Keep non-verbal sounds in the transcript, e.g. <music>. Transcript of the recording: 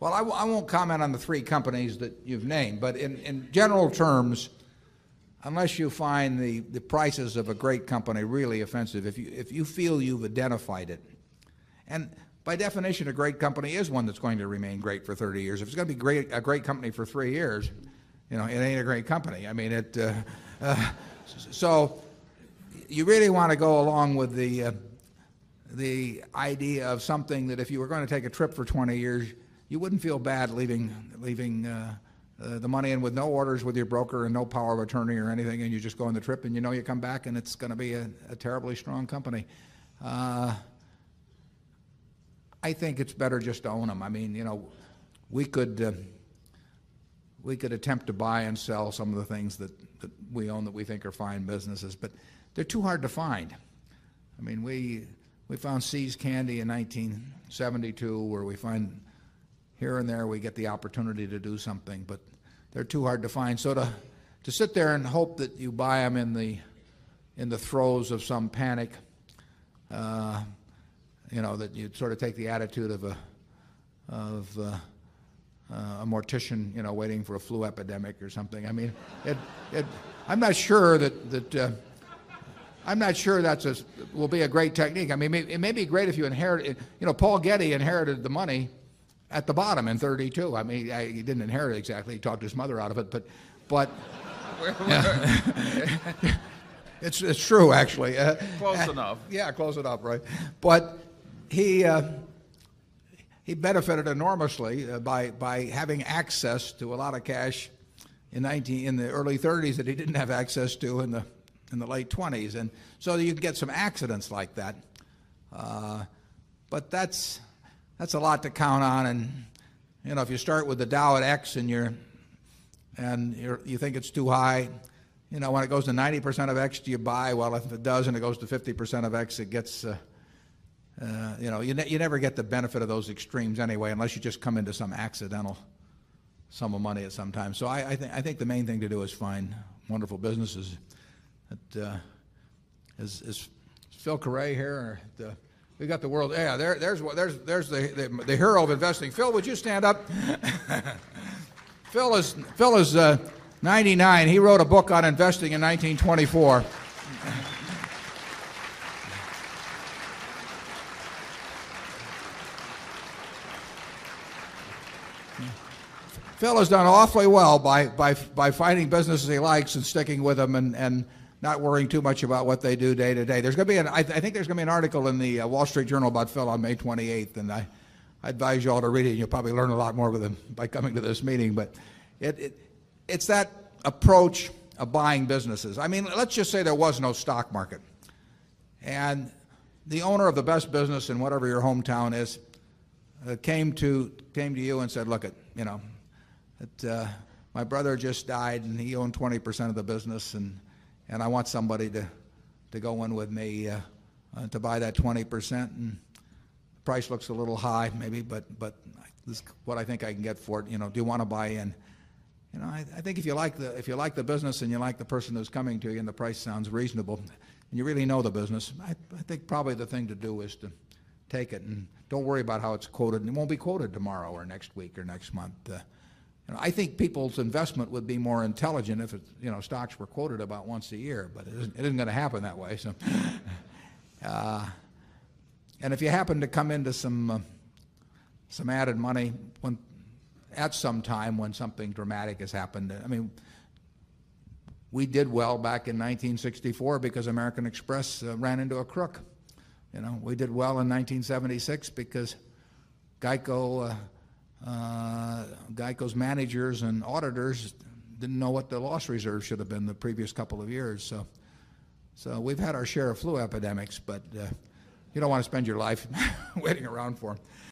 Well, I won't comment on the 3 companies that you've named, but in general terms, unless you find the the prices of a great company really offensive, if you if you feel you've identified it and by definition, a great company is one that's going to remain great for 30 years. If it's going to be great a great company for 3 years, you know, it ain't a great company. I mean, it uh, uh, so you really want to go along with the uh, the idea of something that if you were going to take a trip for 20 years, you wouldn't feel bad leaving leaving uh, uh, the money in with no orders with your broker and no power of attorney or anything and you just go on the trip and you know you come back and it's going to be a terribly strong company. Uh, I think it's better just to own them. I mean, you know, we could we could attempt to buy and sell some of the things that we own that we think are fine businesses, but they're too hard to find. I mean, we found See's Candy in 1972 where we find here and there we get the opportunity to do something, but they're too hard to find. So to to sit there and hope that you buy them in the in the throes of some panic, uh, you know, that you'd sort of take the attitude of a of uh, uh, a mortician you know, waiting for a flu epidemic or something. I mean, it, it, I'm not sure that that uh, I'm not sure that will be a great technique. I mean, it may be great if you inherit It. You know, Paul Getty inherited the money at the bottom in 32. I mean, he didn't inherit it exactly. He talked his mother out of it, but but, <laughs> it's it's true actually. Uh, close uh, enough. Yeah, close enough, right. But he uh, he benefited enormously by by having access to a lot of cash in 19 in the early '30s that he didn't have access to in the in the late '20s. And so you can get some accidents like that. But that's a lot to count on. And you know, if you start with the Dow at X and you're and you think it's too high, you know, when it goes to 90% of X, do you buy? Well, if it does and it goes to 50% of X, it gets uh, uh, you know, you, ne- you never get the benefit of those extremes anyway unless you just come into some accidental sum of money at some time. So I I think the main thing to do is find wonderful businesses. Uh, is Phil Carret here? We've got the world yeah, there's there's there's the the hero of investing. Phil, would you stand up? <laughs> Phil is Phil is uh, 99. He wrote a book on investing in 1924. Phil has <laughs> done awfully well by by by finding businesses he likes and sticking with them and and not worrying too much about what they do day to day. There's going to be an I think there's going to be an article in the uh, Wall Street Journal about Phil on May 28th and I advise you all to read it. You'll probably learn a lot more with him by coming to this meeting. But it's that approach of buying businesses. I mean, let's just say there was no stock market. And the owner of the best business in whatever your hometown is uh, came to came to you and said, look, it, you know, uh, my brother just died and he owned 20% of the business and I want somebody to to go in with me uh, uh, to buy that 20% and the price looks a little high maybe, but but this is what I think I can get for it. You know, do you want to buy in? You know, I think if you like the if you like the business and you like the person who's coming to you and the price sounds reasonable and you really know the business, I think probably the thing to do is to take it and don't worry about how it's quoted. And It won't be quoted tomorrow or next week or next month. Uh, I think people's investment would be more intelligent if you know, stocks were quoted about once a year, but it isn't going to happen that way. So, <laughs> uh, And if you happen to come into some uh, some added money at some time when something dramatic has happened, I mean, we did well back in 1964 because American Express uh, ran into a crook. You know, We did well in 1976 because GEICO Uh, GEICO's managers and auditors didn't know what the loss reserve should have been the previous couple of years. So so we've had our share of flu epidemics, but uh, you don't want to spend your life <laughs> waiting around for them.